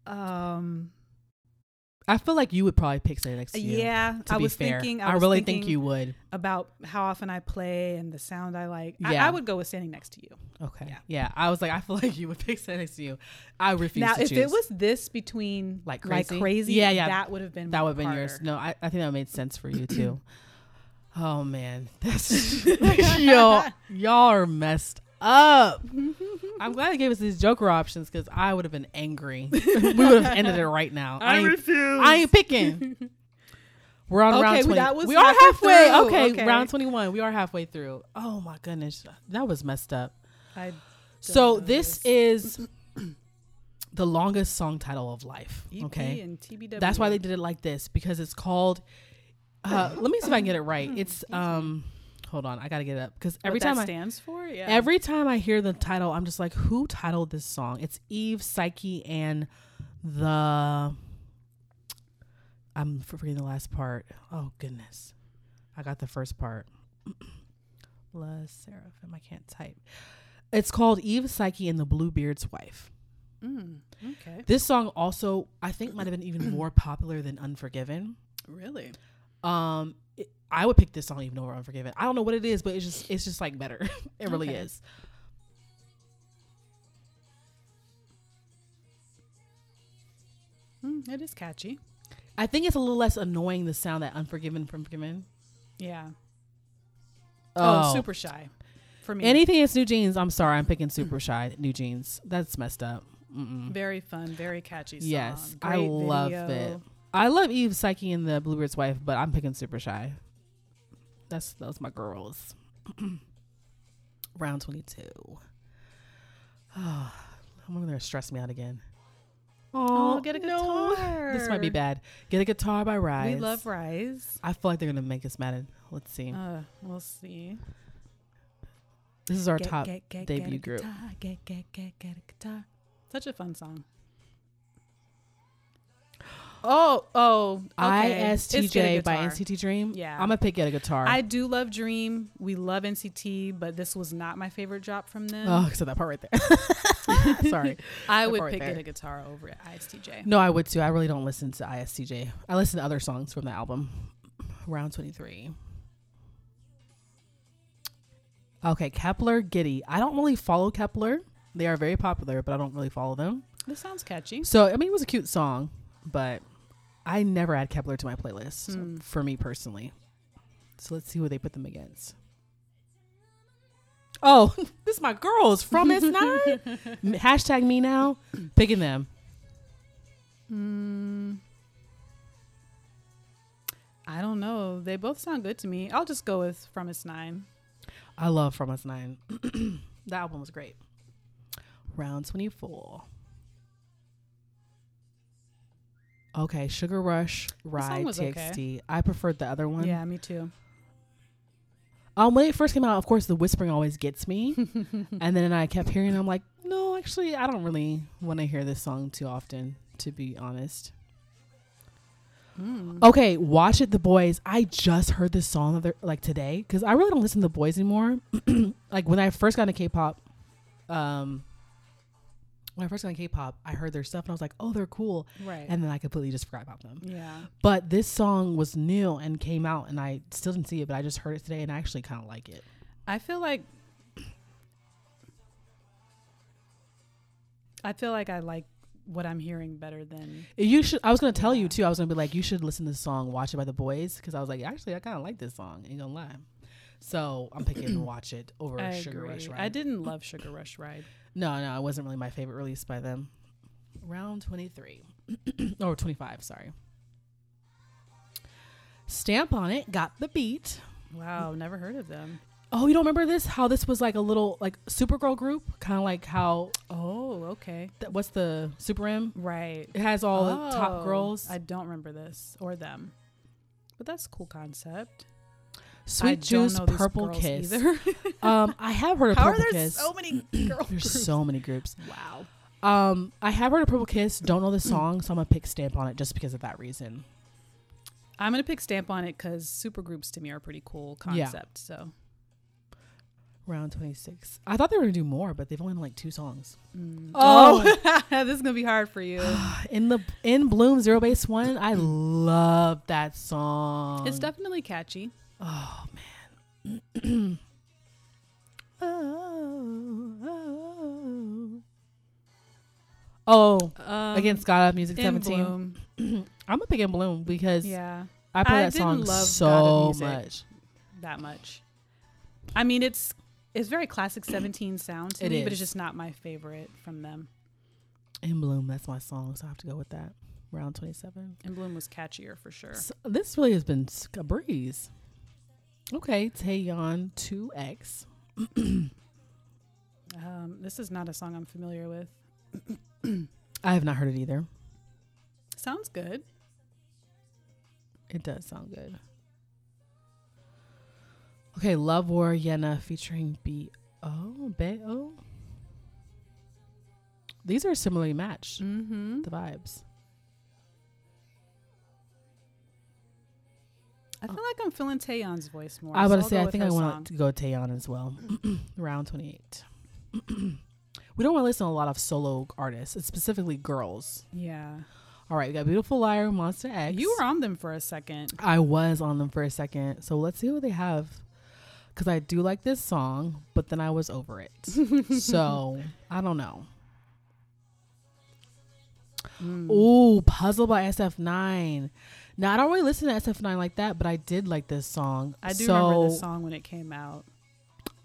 Um. I feel like you would probably pick Stay Next to You. Yeah, To I be was fair, thinking. I, was really thinking think you would. about how often I play and the sound I like. Yeah. I would go with standing next to you. Okay. Yeah. Yeah. I was like, I feel like you would pick standing Next to You. I refuse to. now, if choose. it was this between Like like crazy? crazy, Yeah, yeah. that would have been that would have been yours. No, I, I think that made sense for you too. oh man, that's y'all y'all are messed up. I'm glad they gave us these Joker options because I would have been angry. we would have ended it right now. I, ain't, refuse. I ain't picking. We're on Okay, round we- twenty. that was we are halfway. Okay, Okay. round twenty-one. We are halfway through. Oh my goodness, that was messed up. I So know this is the longest song title of life. EP Okay, and TBW. that's why they did it like this because it's called. Uh, let me see if I can get it right. It's um, hold on, I gotta get it up because every time that I stands for. Yeah. every time I hear the title, I'm just like, who titled this song? It's Eve, Psyche, and the. I'm forgetting the last part. Oh goodness, I got the first part. Le Sserafim. I can't type. It's called Eve, Psyche, and the Bluebeard's Wife. Mm, okay. This song also, I think, might have been even more popular than Unforgiven. Really. Um, I would pick this song even over Unforgiven. I don't know what it is, but it's just it's just like better. it really Okay. is. Mm, it is catchy. I think it's a little less annoying the sound that Unforgiven from Forgiven. Yeah. Oh, super shy. For me. Anything that's New Jeans, I'm sorry, I'm picking Super Shy New Jeans. That's messed up. Mm-mm. very fun, very catchy song. Yes, I Great love video. it. I love Eve, Psyche, and the Bluebeard's Wife, but I'm picking Super Shy. That's those my girls. Round 22. Oh, I'm gonna stress me out again. Oh, get a no. guitar. This might be bad. Get a guitar by RIIZE. We love RIIZE. I feel like they're gonna make us mad. Let's see. Uh, we'll see. this is our Get- top get- get- debut get a group. Guitar, get, get, get, get a guitar. Such a fun song. Oh, oh, okay. It's Get a ISTJ by NCT Dream. Yeah. I'm gonna pick Get a Guitar. I do love Dream. We love NCT, but this was not my favorite drop from them. oh, so that part right there. Sorry. I that would pick there. Get a Guitar over at ISTJ. No, I would too. I really don't listen to ISTJ. I listen to other songs from the album. Round 23. Okay, Kep1er Giddy. I don't really follow Kep1er. They are very popular, but I don't really follow them. This sounds catchy. So, I mean, it was a cute song, but I never add Kep1er to my playlist Hmm. for me personally. So, let's see who they put them against. Oh, this is my girls from S9. Hashtag me now. Picking them. Mm, I don't know. They both sound good to me. I'll just go with fromis_9. I love fromis_9. that album was great. Round 24. Okay, Sugar Rush, Ride, TXT. okay. I preferred the other one. Yeah, me too. Um, when it first came out, of course, the whispering always gets me. and then I kept hearing, it, I'm like, no, actually, I don't really want to hear this song too often, to be honest. Mm. Okay, watch it, the Boyz. I just heard this song other, like today because I really don't listen to the Boyz anymore. like when I first got into K-pop, um, when I first got into K-pop, I heard their stuff and I was like, oh, they're cool, Right. and then I completely just forgot about them. yeah. But this song was new and came out, and I still didn't see it, but I just heard it today and I actually kind of like it. I feel like I feel like I like what I'm hearing better than You should. I was gonna tell you too. I was gonna be like, you should listen to the song "Watch It" by the Boyz because I was like, actually, I kind of like this song. Ain't gonna lie. So I'm picking "Watch It" over I "Sugar agree. Rush." Ride. I didn't love Sugar Rush Ride. No, no, it wasn't really my favorite release by them. Round 23. or 25, sorry. Stamp on it, got the beat. Wow, never heard of them. Oh, you don't remember this? How this was like a little like Supergirl group, kind of like how Oh, okay. th- what's the Super M? Right. It has all the top Oh, girls. I don't remember this or them. But that's a cool concept. Sweet I don't Juice, Purple Kiss. either. Um, I have heard of How are Purple there Kiss. so many girl There's groups? so many groups. wow. Um, I have heard of Purple Kiss. Don't know the song, so I'm gonna pick Stamp on it just because of that reason. I'm gonna pick stamp on it because supergroups to me are a pretty cool Yeah. concept. So Round 26. I thought they were gonna do more, but they've only done like two songs. mm. Oh. this is gonna be hard for you. In the in Bloom Zero Base One, I love that song. It's definitely catchy. Oh man. oh, oh. oh. Um, Against God of Music 17. I'm gonna pick in Bloom because Yeah, I play I that song so much. that much. I mean, it's it's very classic 17 sound to It me, but it's just not my favorite from them. In Bloom, that's my song, so I have to go with that. Round 27. In Bloom was catchier for sure. So this really has been a breeze. Okay, Taeyeon 2X. Um, this is not a song I'm familiar with. I have not heard it either. Sounds good. It does sound good. Okay, Love War Yena featuring B O B O. These are similarly matched. Mm-hmm. The vibes. I feel like I'm feeling Taeyeon's voice more. I was so to say I think I want to go Taeyeon as well. Round twenty eight. we don't want to listen to a lot of solo artists, specifically girls. Yeah, All right, we got Beautiful Liar, MONSTA X. you were on them for a second. I was on them for a second. So let's see what they have. Because I do like this song, but then I was over it. so I don't know. Mm. Ooh, Puzzle by SF9. Now, I don't really listen to SF9 like that, but I did like this song. I do so, remember this song when it came out.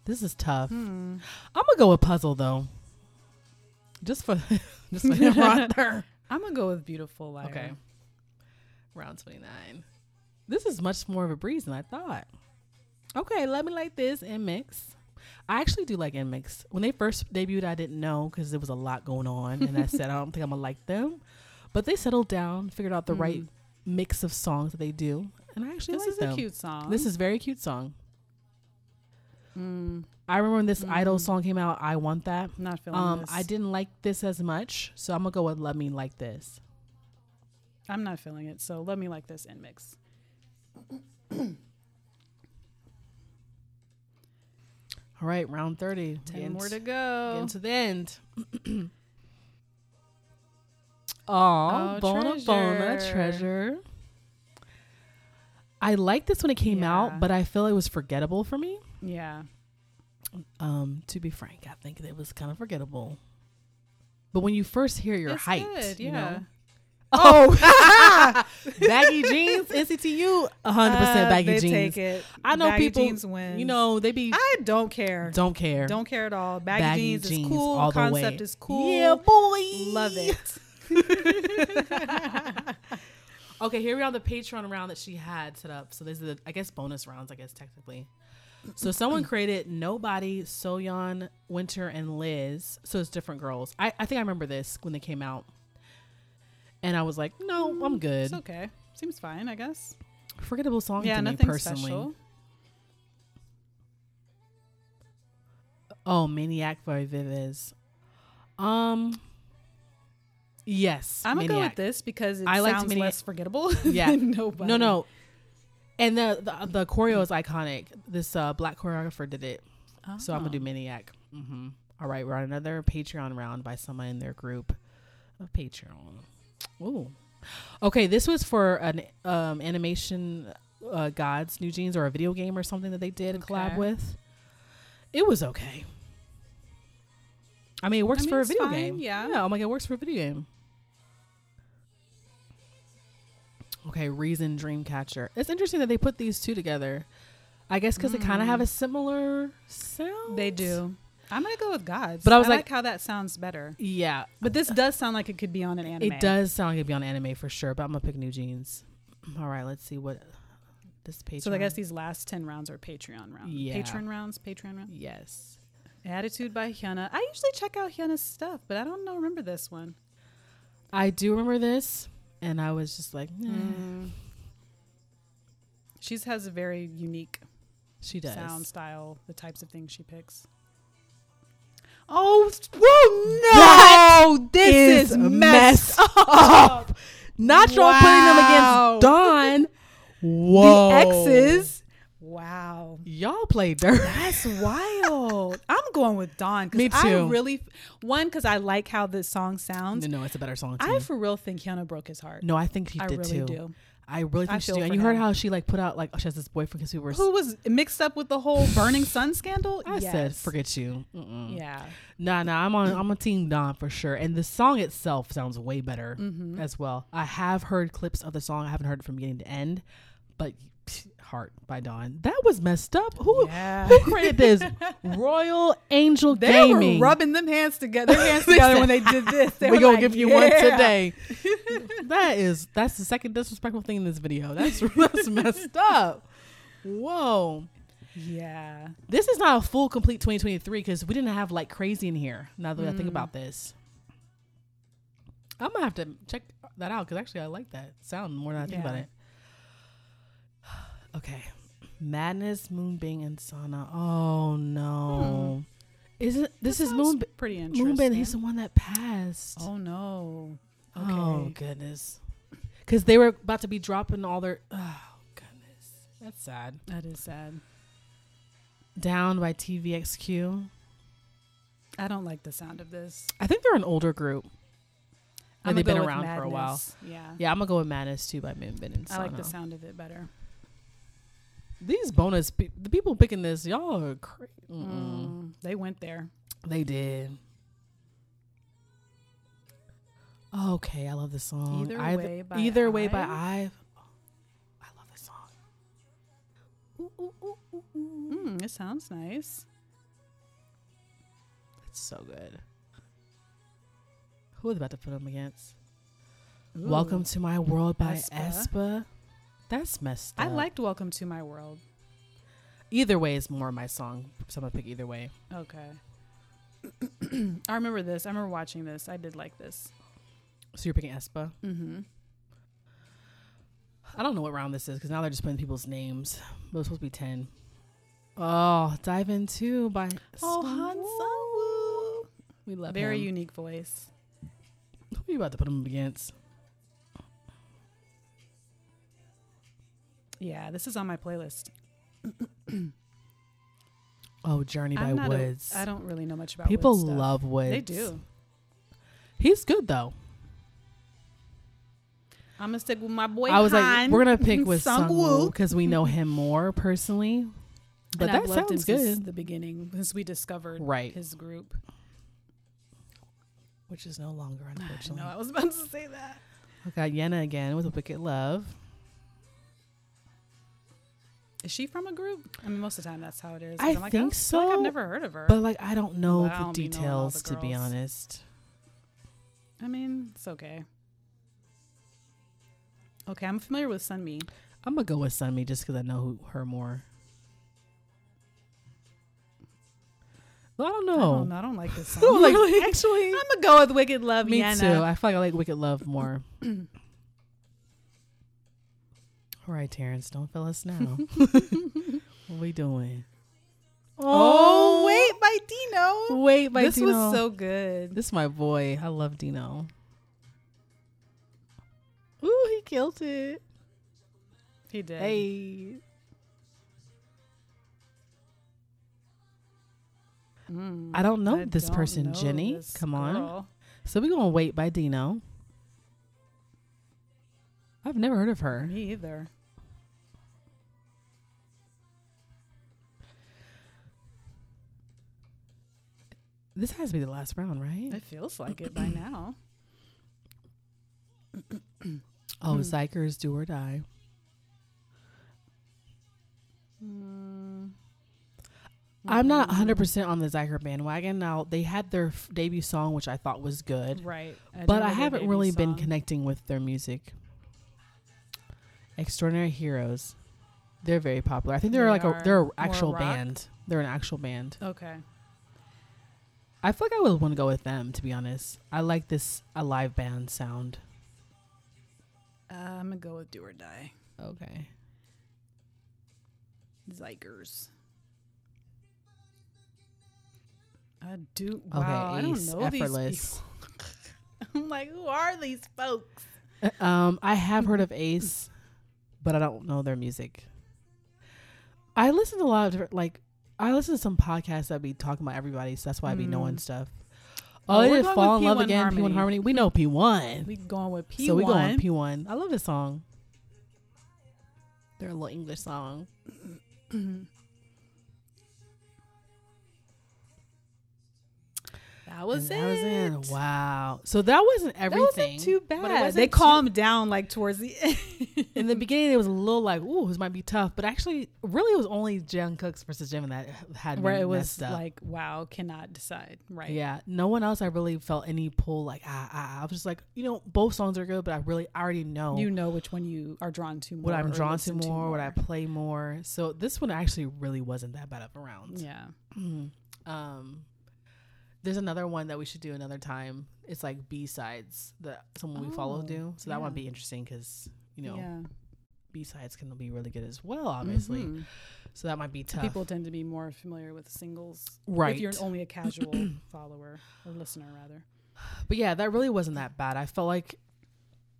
This is tough. Hmm. I'm going to go with Puzzle, though. Just for, just for him right there. I'm gonna go with Beautiful Liar. Okay. Round 29. This is much more of a breeze than I thought. Okay, let me like this NMIXX. I actually do like Mix. When they first debuted, I didn't know because there was a lot going on, and I said I don't think I'm gonna like them. But they settled down, figured out the right Mm. Mix of songs that they do, and I actually This like is them. a cute song. This is a very cute song. Mm, I remember when this Idol Mm. song came out. I want that. not feeling Um, this. I didn't like this as much, so I'm gonna go with "Let Me Like This." I'm not feeling it. So let me like this NMIXX. All right, round thirty. Ten more to go. Into the end. oh, Oh, Bona Bona Treasure. Treasure. I liked this when it came Yeah. out, but I feel it was forgettable for me. yeah. Um, to be frank, I think it was kind of forgettable. But when you first hear your It's height, good, you know. Oh, baggy jeans, NCTU, 100% Uh, baggy they jeans. Take it. I know Baggy people, jeans wins. you know, they be I don't care. don't care. Don't care at all. Baggy, Baggy jeans, jeans is cool. all the Concept way. is cool. Yeah, boy. Love it. Okay, here we are the Patreon round that she had set up. So these are the I guess bonus rounds, I guess technically. So someone created Nobody, Soyeon, Winter, and Liz. So it's different girls. I, I think I remember this when they came out. And I was like, no, I'm good. It's okay. Seems fine, I guess. Forgettable song yeah, to me nothing personally. special. Oh, Maniac by Viviz. Um Yes. I'm gonna go with this because it I sounds Maniac- less forgettable. Yeah. than nobody. No, no. And the, the the choreo is iconic. This uh, black choreographer did it. So I'm gonna do Oh. Maniac. hmm All right, we're on another Patreon round by someone in their group of Patreon. Ooh. Okay, this was for an um, animation uh, gods New Jeans or a video game or something that they did a collab with. It was okay. I mean, it works I mean, for a video fine, game. yeah. yeah. I'm like, it works for a video game. Okay, Reason Dreamcatcher. It's interesting that they put these two together. I guess because they kind of have a mm. similar sound. They do. I'm gonna go with Gods. But I was like, like- how that sounds better. Yeah, But this does sound like it could be on an anime. it does sound like it'd be on anime for sure. But I'm gonna pick New Jeans. All right, let's see what this page. So I guess these last ten rounds are Patreon rounds. Yeah. Patreon rounds. Patreon rounds. yes. Attitude by Hyuna. I usually check out Hyuna's stuff, but I don't know. Remember this one? I do remember this, and I was just like, eh. Mm. She has a very unique She does. sound style, the types of things she picks. Oh, whoa, That this is messed up. Not y'all putting them against Dawn. Whoa. The exes. Wow. Y'all played dirt. That's wild. I'm going with Dawn. Me I too. really, one, because I like how this song sounds. No, it's a better song. To I for real think Kiana broke his heart. no, I think she I did really too. do. I really I think she feel did. And you heard how she like put out like oh, she has this boyfriend because we were. Who was mixed up with the whole burning sun scandal? I said forget you. Mm-mm. Yeah. Nah, nah. I'm on. I'm a team Dawn for sure. And the song itself sounds way better Mm-hmm. as well. I have heard clips of the song. I haven't heard it from beginning to end, but Heart by Dawn. That was messed up. Who Yeah. who created this? Royal Angel They Gaming. were rubbing them hands together, their hands together when they did this. They we were gonna like, give you one today. that is that's the second disrespectful thing in this video. That's that's messed up. Whoa. Yeah. This is not a full complete 2023 because we didn't have like crazy in here. Now that I think mm. about this, I'm gonna have to check that out because actually I like that sound more than I think about it. Okay, Madness, Moonbin, and Sanha. Oh no, hmm. isn't this That is Moon pretty interesting. Moonbin? He's the one that passed. Oh no. Oh, okay. Oh goodness, because they were about to be dropping all their. Oh goodness, that's sad. That is sad. Down by TVXQ. I don't like the sound of this. I think they're an older group. I'm they've been around for a while. Yeah. Yeah, I'm gonna go with Madness too by Moonbin and Sanha. I like the sound of it better. These bonus, pe- the people picking this, y'all are crazy. Mm, they went there. They did. Okay, I love this song. Either Way by Either way by Ive. Ive. I love this song. Ooh, ooh, ooh. Mm, it sounds nice. It's so good. Who is about to put them against? Ooh. Welcome to My World by aespa. aespa. That's messed up. I liked Welcome to My World. Either way is more my song. So I'm gonna pick either way. Okay. I remember this. I remember watching this. I did like this. So you're picking aespa. Mm-hmm. I don't know what round this is because now they're just putting people's names. But it's supposed to be ten. Oh, dive in two by Oh, Sungwoo. Han Sungwoo. We love Very him. unique voice. Who are you about to put him against? Yeah, this is on my playlist. Oh, Journey by I'm not a- WOODZ. I don't really know much about People WOODZ love WOODZ. They do. He's good though. I'm gonna stick with my boy. I was like, we're gonna pick with. Sungwoo because we know him more personally. But And that I've loved him sounds good. the beginning, since we discovered Right. his group. Which is no longer, I unfortunately. know I was about to say that. I got Yena again with a Wicked Love. Is she from a group? I mean, most of the time that's how it is. I I'm like, think oh, I feel like so, I've never heard of her. But like I don't know I the don't be knowing all details to be honest. I mean, it's okay. Okay, I'm familiar with Sunmi. I'm gonna go with Sunmi just because I know who, her more. Well, I don't I know. don't, know, I don't like this song. Oh. like actually, I'm gonna go with Wicked Love. me Yana. too. I feel like I like Wicked Love more. All right, Terrence, don't fill us now. what we doing? Oh, wait, by Dino. wait, by this Dino. was so good. This is my boy. I love Dino. Ooh, he killed it. He did. Hey. Mm, I don't know I this don't person, know Jenny. this Come on. girl. So we're gonna wait by Dino. I've never heard of her. Me either. This has to be the last round, right? It feels like it by now. Oh, Hmm. xikers do or die. Mm. I'm not Mm. 100% on the xiker bandwagon. Now, they had their f- debut song, which I thought was good, Right. but I haven't really been connecting with their music. Xdinary Heroes. They're very popular. I think they're They like a they're an actual rock? band. They're an actual band. Okay. I feel like I would want to go with them to be honest. I like this a live band sound. Uh, I'm gonna go with Do or Die. Okay. xikers. I do. Wow, I don't Ace, know Effortless. I'm like, who are these folks? Um, I have heard of Ace, but I don't know their music. I listen to a lot of different, like I listen to some podcasts that be talking about everybody, so that's why I be knowing Mm. stuff. Oh, Oh, we're going fall in love P1 again. P1 Harmony. Harmony. We know P1. We going with P1. So we going P1. I love this song. Their little English song. That was And it. that was in. Wow. So that wasn't everything. That wasn't too but it bad. They too- calmed down like towards the end. In the beginning, it was a little like, "Ooh, this might be tough," but actually, really, it was only Jungkook versus Jimin that had where it was up. like, wow, cannot decide. Right. Yeah, no one else. I really felt any pull. Like, ah, ah, I was just like, you know, both songs are good, but I really, I already know You know which one you are drawn to more. what I'm drawn to listen more, what I play more. So this one actually really wasn't that bad of a round. Yeah. Um, there's another one that we should do another time. It's like B sides that someone we follow Oh, do. So that yeah. would be interesting because you know yeah. B sides can be really good as well, obviously. Mhm. So that might be tough. People tend to be more familiar with singles. Right. If you're only a casual follower or listener, rather. But yeah, that really wasn't that bad. I felt like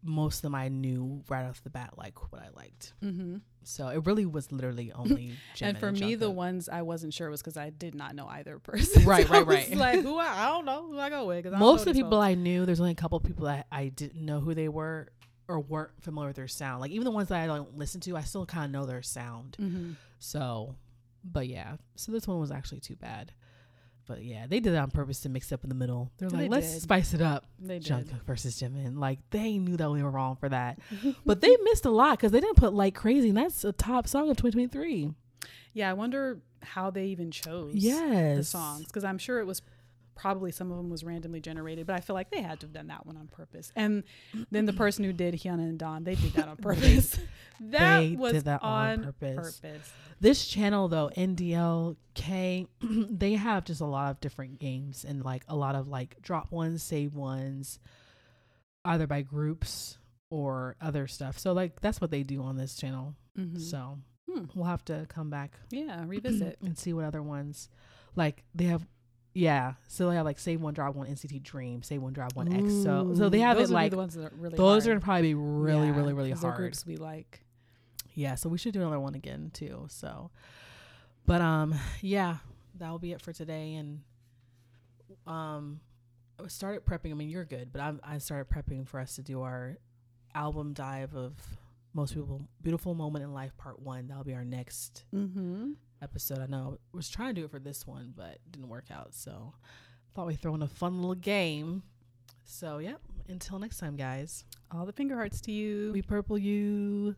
most of them I knew right off the bat, like what I liked. Mm-hmm. So it really was literally only. And for me, the ones I wasn't sure was because I did not know either person. Right, So right, right. like, who I, I don't know who I go with. 'cause I don't most of the people folks. I knew, there's only a couple people that I didn't know who they were or weren't familiar with their sound. Like even the ones that I don't listen to, I still kind of know their sound. Mhm. So, but yeah, so this one was actually too bad. But yeah, they did it on purpose to mix it up in the middle. They're They like, let's did. spice it up. They did. Jungkook versus Jimin. Like they knew that we were wrong for that, but they missed a lot because they didn't put like crazy. And that's a top song of 2023. Yeah, I wonder how they even chose Yes, the songs because I'm sure it was probably some of them was randomly generated, but I feel like they had to have done that one on purpose. And then the person who did Hyuna and Dawn, they did that on purpose. that they was did that on on purpose. purpose. This channel though, NDLK, they have just a lot of different games and like a lot of like drop ones, save ones, either by groups or other stuff. So like that's what they do on this channel. Mhm. So Hmm. we'll have to come back Yeah, revisit. and see what other ones like they have. Yeah, so they have like save one, Drive one, NCT Dream, save one, Drive one, EXO. So they have those it like the ones that are really those hard. are probably be really, Yeah, really, really hard. groups we like. Yeah, so we should do another one again too. So, but um, yeah, that will be it for today. And um, I started prepping. I mean, you're good, but I I started prepping for us to do our album dive of most beautiful beautiful moment in life part one. That'll be our next Mm-hmm. Episode. I know I was trying to do it for this one, but didn't work out. So, thought we'd throw in a fun little game. So, yep. Until next time, guys. All the finger hearts to you. We purple you.